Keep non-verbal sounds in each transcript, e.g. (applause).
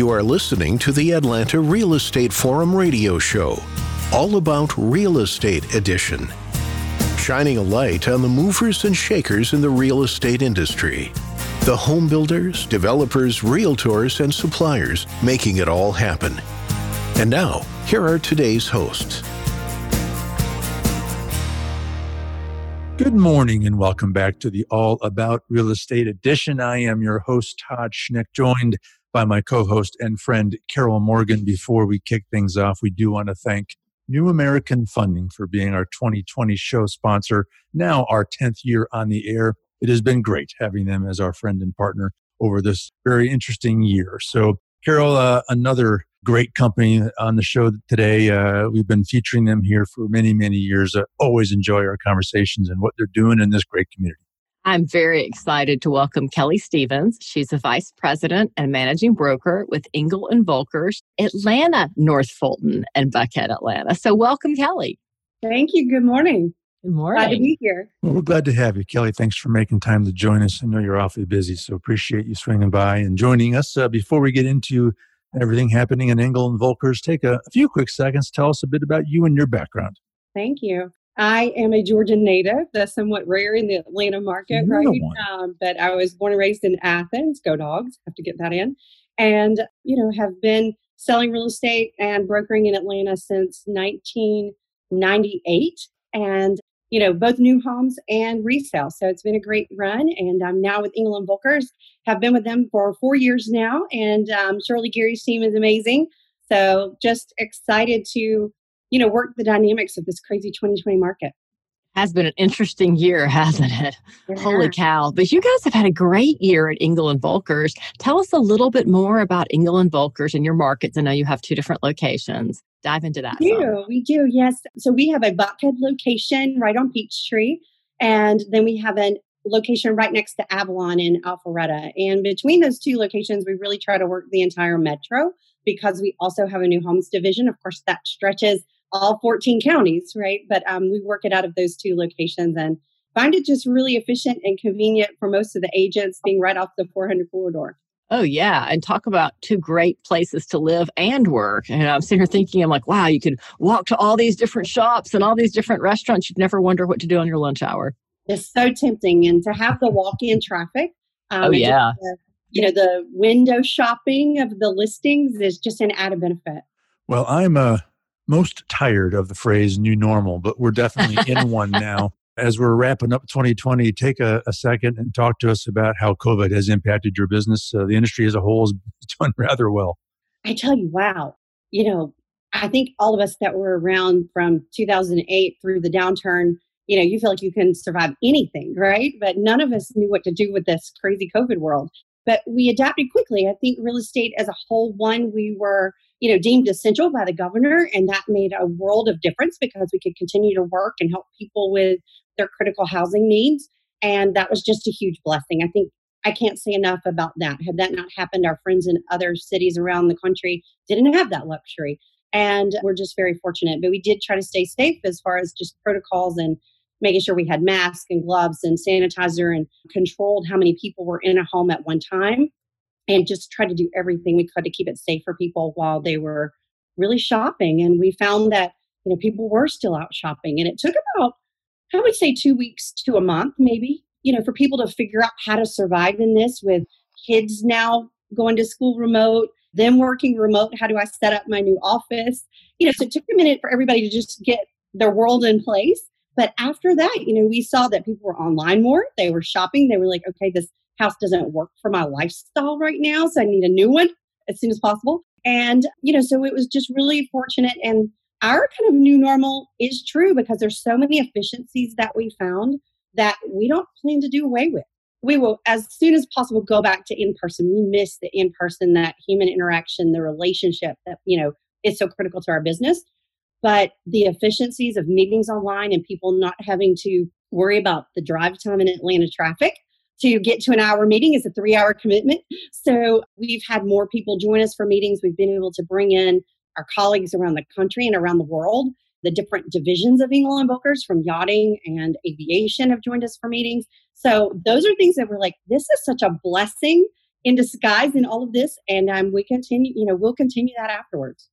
You are listening to the Atlanta Real Estate Forum radio show, all about real estate edition, shining a light on the movers and shakers in the real estate industry. The home builders, developers, realtors, and suppliers making it all happen. And now, here are today's hosts. Good morning and welcome back to the All About Real Estate edition. I am your host, Todd Schnick, joined by my co host and friend, Carol Morgan. Before we kick things off, we do want to thank New American Funding for being our 2020 show sponsor, now our 10th year on the air. It has been great having them as our friend and partner over this very interesting year. So, Carol, uh, another great company on the show today. Uh, we've been featuring them here for many, many years. I always enjoy our conversations and what they're doing in this great community. I'm very excited to welcome Kelly Stevens. She's a vice president and managing broker with Engel and Volkers, Atlanta, North Fulton, and Buckhead, Atlanta. So, welcome, Kelly. Thank you. Good morning. Good morning. Glad to be here. Well, we're glad to have you, Kelly. Thanks for making time to join us. I know you're awfully busy, so appreciate you swinging by and joining us. Uh, before we get into everything happening in Engel and Volkers, take a, a few quick seconds. Tell us a bit about you and your background. Thank you. I am a Georgia native. That's somewhat rare in the Atlanta market, You're right? Um, but I was born and raised in Athens. Go dogs! Have to get that in. And you know, have been selling real estate and brokering in Atlanta since 1998, and you know, both new homes and resale. So it's been a great run. And I'm now with Engel and Volkers. Have been with them for four years now, and um, Shirley Geary's team is amazing. So just excited to you know, work the dynamics of this crazy 2020 market. Has been an interesting year, (laughs) hasn't it? Holy cow. But you guys have had a great year at Engel and Volkers. Tell us a little bit more about Engel and Volkers and your markets. I know you have two different locations. Dive into that. We some. do, we do, yes. So we have a Buckhead location right on Peachtree, and then we have a location right next to Avalon in Alpharetta. And between those two locations, we really try to work the entire metro because we also have a new homes division. Of course, that stretches all 14 counties, right? But um, we work it out of those two locations and find it just really efficient and convenient for most of the agents being right off the 400 corridor. Oh, yeah. And talk about two great places to live and work. And I'm sitting here thinking, I'm like, wow, you could walk to all these different shops and all these different restaurants. You'd never wonder what to do on your lunch hour. It's so tempting. And to have the walk in traffic. Um, Oh, yeah. the- you know, the window shopping of the listings is just an added benefit. Well, I'm uh, most tired of the phrase new normal, but we're definitely in (laughs) one now. As we're wrapping up 2020, take a, a second and talk to us about how COVID has impacted your business. Uh, the industry as a whole is (laughs) doing rather well. I tell you, wow. You know, I think all of us that were around from 2008 through the downturn, you know, you feel like you can survive anything, right? But none of us knew what to do with this crazy COVID world. But we adapted quickly. I think real estate as a whole, one, we were, you know, deemed essential by the governor, and that made a world of difference because we could continue to work and help people with their critical housing needs. And that was just a huge blessing. I think I can't say enough about that. Had that not happened, our friends in other cities around the country didn't have that luxury. And we're just very fortunate. But we did try to stay safe as far as just protocols and making sure we had masks and gloves and sanitizer and controlled how many people were in a home at one time and just tried to do everything we could to keep it safe for people while they were really shopping. And we found that, you know, people were still out shopping. And it took about, I would say, two weeks to a month, maybe, you know, for people to figure out how to survive in this with kids now going to school remote, them working remote. How do I set up my new office? You know, so it took a minute for everybody to just get their world in place. But after that, you know, we saw that people were online more. They were shopping. They were like, okay, this house doesn't work for my lifestyle right now. So I need a new one as soon as possible. And, you know, so it was just really fortunate. And our kind of new normal is true because there's so many efficiencies that we found that we don't plan to do away with. We will, as soon as possible, go back to in person. We miss the in person, that human interaction, the relationship that, you know, is so critical to our business. But the efficiencies of meetings online and people not having to worry about the drive time in Atlanta traffic to get to an hour meeting is a three hour commitment. So we've had more people join us for meetings. We've been able to bring in our colleagues around the country and around the world. The different divisions of Engel and Volkers from yachting and aviation have joined us for meetings. So those are things that we're like, this is such a blessing in disguise in all of this. And um, we continue, you know, we'll continue that afterwards.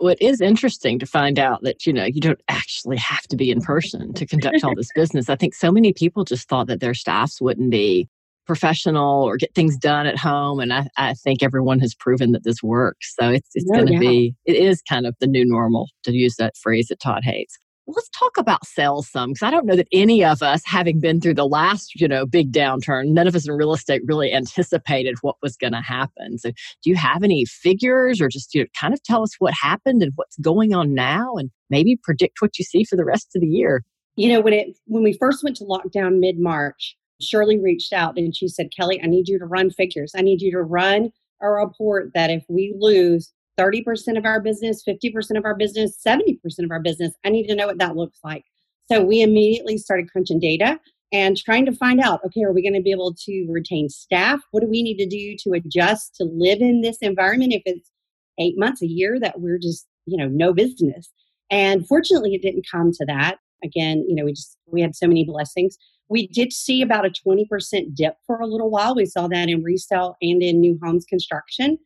It is interesting to find out that, you know, you don't actually have to be in person to conduct all this (laughs) business. I think so many people just thought that their staffs wouldn't be professional or get things done at home. And I, I think everyone has proven that this works. So it's, it's going to yeah. be, it is kind of the new normal to use that phrase that Todd hates let's talk about sales some because I don't know that any of us, having been through the last, you know, big downturn, none of us in real estate really anticipated what was going to happen. So, do you have any figures, or just you know, kind of tell us what happened and what's going on now, and maybe predict what you see for the rest of the year? You know, when it when we first went to lockdown mid March, Shirley reached out and she said, "Kelly, I need you to run figures. I need you to run a report that if we lose 30% of our business, 50% of our business, 70% of our business. I need to know what that looks like. So we immediately started crunching data and trying to find out okay, are we going to be able to retain staff? What do we need to do to adjust to live in this environment if it's eight months, a year that we're just, you know, no business? And fortunately, it didn't come to that. Again, you know, we just, we had so many blessings. We did see about a 20% dip for a little while. We saw that in resale and in new homes construction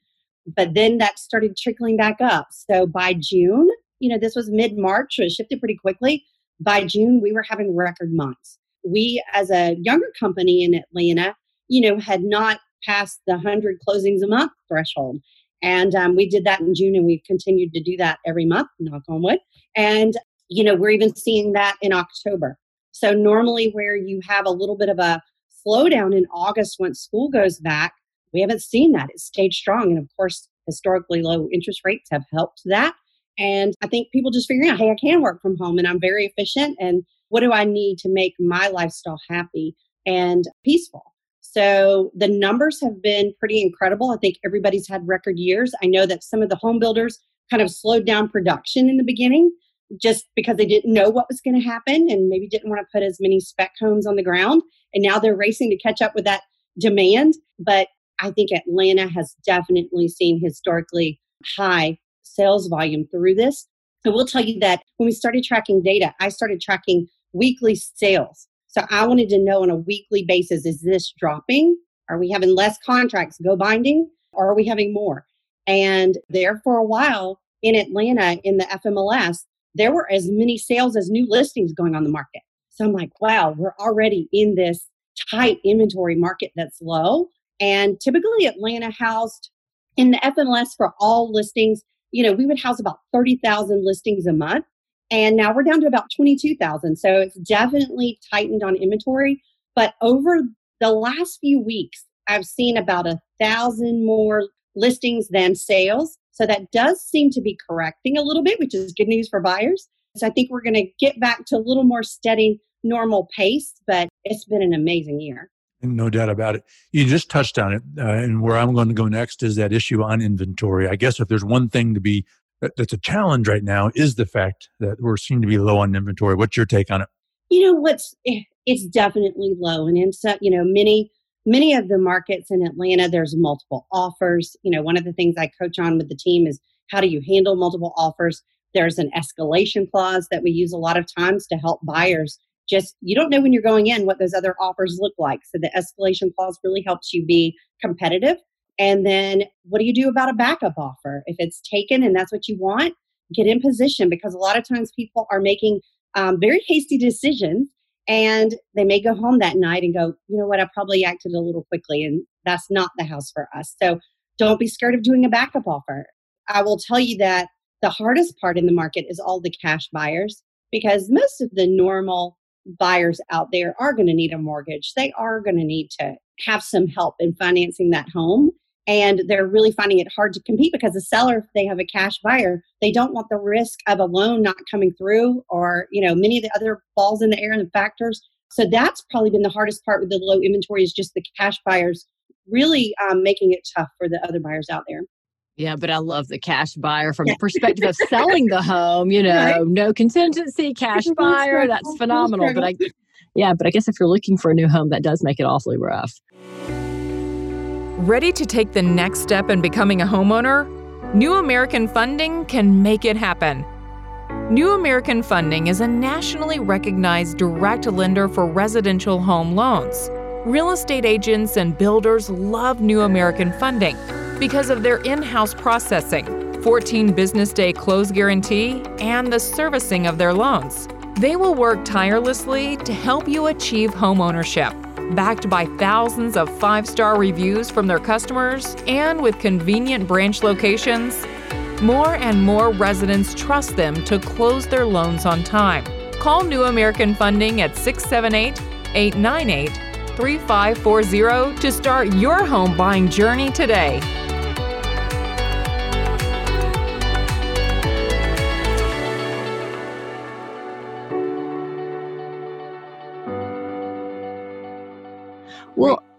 but then that started trickling back up. So by June, you know, this was mid March, so it shifted pretty quickly. By June, we were having record months. We, as a younger company in Atlanta, you know, had not passed the 100 closings a month threshold. And um, we did that in June, and we've continued to do that every month, knock on wood. And, you know, we're even seeing that in October. So, normally, where you have a little bit of a slowdown in August once school goes back, we haven't seen that. It's stayed strong. And of course, historically low interest rates have helped that. And I think people just figuring out, hey, I can work from home and I'm very efficient. And what do I need to make my lifestyle happy and peaceful? So the numbers have been pretty incredible. I think everybody's had record years. I know that some of the home builders kind of slowed down production in the beginning just because they didn't know what was going to happen and maybe didn't want to put as many spec homes on the ground. And now they're racing to catch up with that demand. But I think Atlanta has definitely seen historically high sales volume through this. I will tell you that when we started tracking data, I started tracking weekly sales. So I wanted to know on a weekly basis is this dropping? Are we having less contracts go binding or are we having more? And there for a while in Atlanta in the FMLS, there were as many sales as new listings going on the market. So I'm like, wow, we're already in this tight inventory market that's low. And typically, Atlanta housed in the FMLS for all listings, you know, we would house about 30,000 listings a month. And now we're down to about 22,000. So it's definitely tightened on inventory. But over the last few weeks, I've seen about a thousand more listings than sales. So that does seem to be correcting a little bit, which is good news for buyers. So I think we're going to get back to a little more steady, normal pace, but it's been an amazing year. No doubt about it. You just touched on it. Uh, and where I'm going to go next is that issue on inventory. I guess if there's one thing to be that's a challenge right now is the fact that we're seem to be low on inventory. What's your take on it? You know, what's eh, it's definitely low, and in some, you know, many many of the markets in Atlanta, there's multiple offers. You know, one of the things I coach on with the team is how do you handle multiple offers. There's an escalation clause that we use a lot of times to help buyers just you don't know when you're going in what those other offers look like. So the escalation clause really helps you be competitive. And then what do you do about a backup offer? If it's taken and that's what you want, get in position because a lot of times people are making um, very hasty decisions and they may go home that night and go, you know what, I probably acted a little quickly and that's not the house for us. So don't be scared of doing a backup offer. I will tell you that the hardest part in the market is all the cash buyers because most of the normal buyers out there are going to need a mortgage. They are going to need to have some help in financing that home. And they're really finding it hard to compete because the seller, if they have a cash buyer, they don't want the risk of a loan not coming through or, you know, many of the other balls in the air and the factors. So that's probably been the hardest part with the low inventory is just the cash buyers really um, making it tough for the other buyers out there. Yeah, but I love the cash buyer from the perspective of selling the home, you (laughs) know, right. no contingency, cash buyer. That's phenomenal. But I, yeah, but I guess if you're looking for a new home, that does make it awfully rough. Ready to take the next step in becoming a homeowner? New American Funding can make it happen. New American Funding is a nationally recognized direct lender for residential home loans. Real estate agents and builders love New American Funding because of their in house processing, 14 business day close guarantee, and the servicing of their loans. They will work tirelessly to help you achieve home ownership. Backed by thousands of five star reviews from their customers and with convenient branch locations, more and more residents trust them to close their loans on time. Call New American Funding at 678 898 3540 to start your home buying journey today.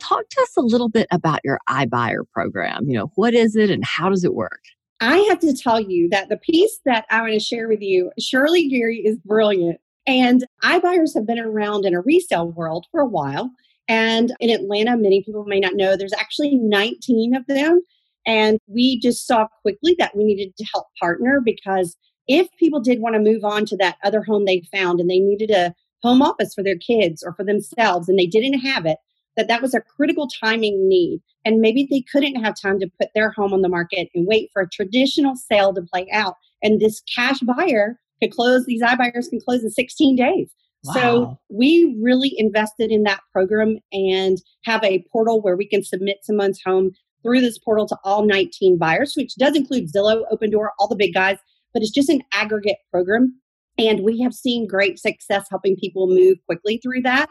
Talk to us a little bit about your iBuyer program. You know, what is it and how does it work? I have to tell you that the piece that I want to share with you, Shirley Geary is brilliant. And iBuyers have been around in a resale world for a while. And in Atlanta, many people may not know, there's actually 19 of them. And we just saw quickly that we needed to help partner because if people did want to move on to that other home they found and they needed a home office for their kids or for themselves and they didn't have it, that that was a critical timing need. And maybe they couldn't have time to put their home on the market and wait for a traditional sale to play out. And this cash buyer could close, these iBuyers can close in 16 days. Wow. So we really invested in that program and have a portal where we can submit someone's home through this portal to all 19 buyers, which does include Zillow, Opendoor, all the big guys, but it's just an aggregate program. And we have seen great success helping people move quickly through that.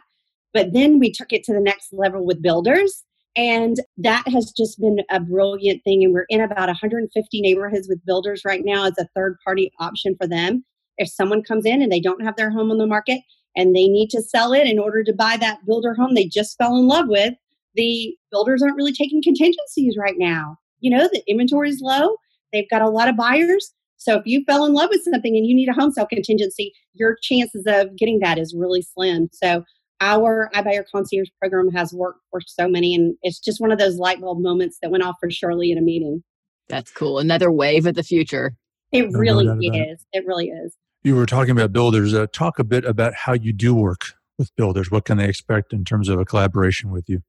But then we took it to the next level with builders. And that has just been a brilliant thing. And we're in about 150 neighborhoods with builders right now as a third party option for them. If someone comes in and they don't have their home on the market and they need to sell it in order to buy that builder home they just fell in love with, the builders aren't really taking contingencies right now. You know, the inventory is low, they've got a lot of buyers. So if you fell in love with something and you need a home sale contingency, your chances of getting that is really slim. So our iBuyer Concierge program has worked for so many, and it's just one of those light bulb moments that went off for Shirley in a meeting. That's cool. Another wave of the future. It really is. It really is. You were talking about builders. Uh, talk a bit about how you do work with builders. What can they expect in terms of a collaboration with you?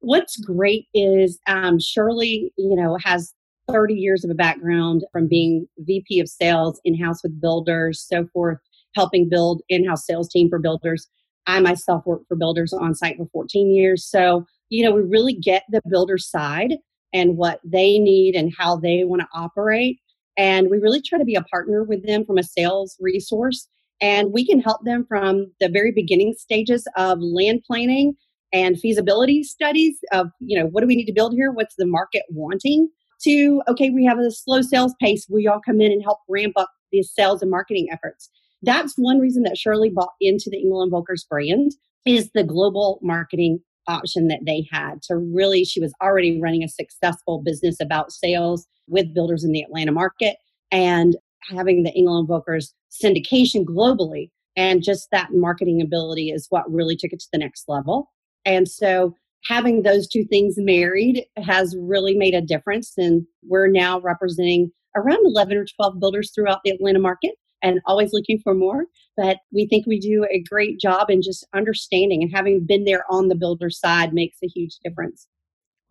What's great is um, Shirley, you know, has 30 years of a background from being VP of sales in house with builders, so forth, helping build in house sales team for builders. I myself worked for builders on site for 14 years. So, you know, we really get the builder side and what they need and how they want to operate. And we really try to be a partner with them from a sales resource. And we can help them from the very beginning stages of land planning and feasibility studies of, you know, what do we need to build here? What's the market wanting? To, okay, we have a slow sales pace. Will y'all come in and help ramp up these sales and marketing efforts? That's one reason that Shirley bought into the Engel Volkers brand is the global marketing option that they had to really she was already running a successful business about sales with builders in the Atlanta market and having the Engel Volkers syndication globally and just that marketing ability is what really took it to the next level. And so having those two things married has really made a difference and we're now representing around 11 or 12 builders throughout the Atlanta market and always looking for more. But we think we do a great job in just understanding and having been there on the builder side makes a huge difference.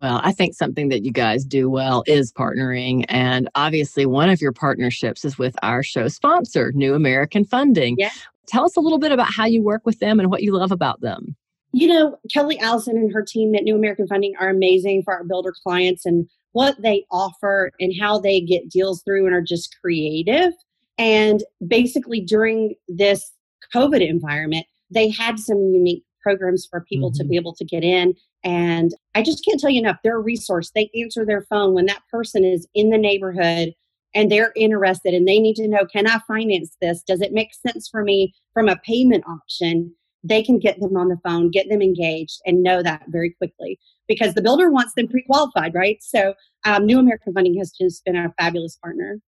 Well, I think something that you guys do well is partnering. And obviously, one of your partnerships is with our show sponsor, New American Funding. Yeah. Tell us a little bit about how you work with them and what you love about them. You know, Kelly Allison and her team at New American Funding are amazing for our builder clients and what they offer and how they get deals through and are just creative. And basically, during this COVID environment, they had some unique programs for people mm-hmm. to be able to get in. And I just can't tell you enough. They're a resource. They answer their phone when that person is in the neighborhood and they're interested and they need to know can I finance this? Does it make sense for me from a payment option? They can get them on the phone, get them engaged, and know that very quickly because the builder wants them pre qualified, right? So, um, New American Funding has just been a fabulous partner.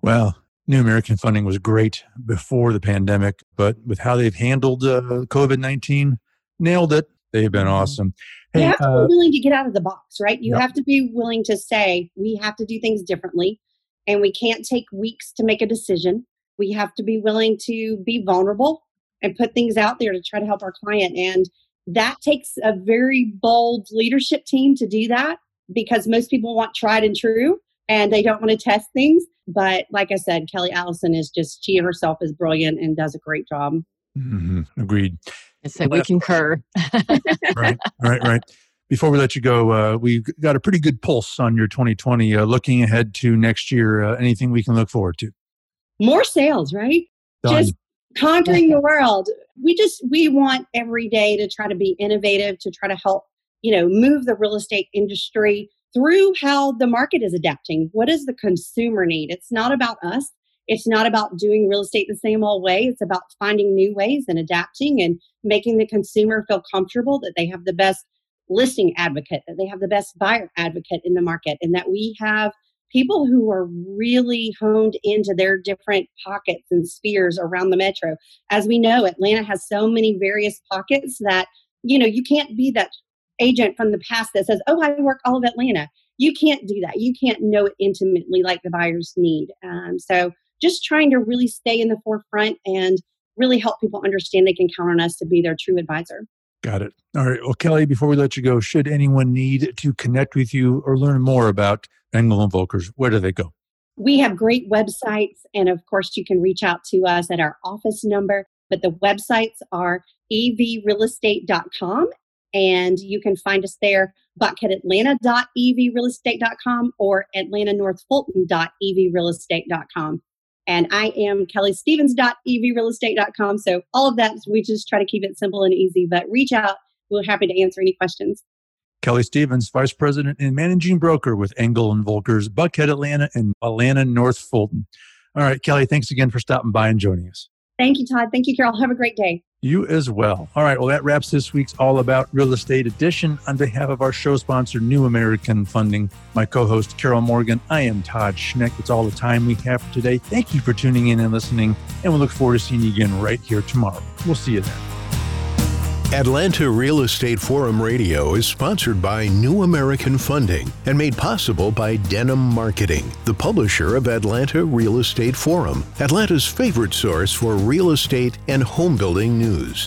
Well, New American Funding was great before the pandemic, but with how they've handled uh, COVID 19, nailed it. They've been mm-hmm. awesome. Hey, you have to uh, be willing to get out of the box, right? You have to be willing to say, we have to do things differently, and we can't take weeks to make a decision. We have to be willing to be vulnerable and put things out there to try to help our client. And that takes a very bold leadership team to do that because most people want tried and true and they don't want to test things. But like I said, Kelly Allison is just, she herself is brilliant and does a great job. Mm-hmm. Agreed. So we concur. (laughs) right, right, right. Before we let you go, uh, we've got a pretty good pulse on your 2020. Uh, looking ahead to next year, uh, anything we can look forward to? More sales, right? Done. Just conquering the (laughs) world. We just we want every day to try to be innovative, to try to help you know move the real estate industry through how the market is adapting. What does the consumer need? It's not about us. It's not about doing real estate the same old way. It's about finding new ways and adapting and making the consumer feel comfortable that they have the best listing advocate, that they have the best buyer advocate in the market, and that we have people who are really honed into their different pockets and spheres around the metro. As we know, Atlanta has so many various pockets that, you know, you can't be that agent from the past that says, oh, I work all of Atlanta. You can't do that. You can't know it intimately like the buyers need. Um, so just trying to really stay in the forefront and really help people understand they can count on us to be their true advisor. Got it. All right. Well, Kelly, before we let you go, should anyone need to connect with you or learn more about Engel and Volkers, where do they go? We have great websites, and of course, you can reach out to us at our office number. But the websites are evrealestate.com, and you can find us there, buckheadatlanta.evrealestate.com or atlantanorthfulton.evrealestate.com. And I am kellystevens.evrealestate.com. So all of that, we just try to keep it simple and easy, but reach out. We're happy to answer any questions. Kelly Stevens, Vice President and Managing Broker with Engel and Volkers, Buckhead, Atlanta, and Atlanta North Fulton. All right, Kelly, thanks again for stopping by and joining us. Thank you, Todd. Thank you, Carol. Have a great day. You as well. All right, well, that wraps this week's All About Real Estate edition. On behalf of our show sponsor, New American Funding, my co host, Carol Morgan, I am Todd Schnick. It's all the time we have for today. Thank you for tuning in and listening, and we look forward to seeing you again right here tomorrow. We'll see you then. Atlanta Real Estate Forum Radio is sponsored by New American Funding and made possible by Denim Marketing, the publisher of Atlanta Real Estate Forum, Atlanta's favorite source for real estate and home building news.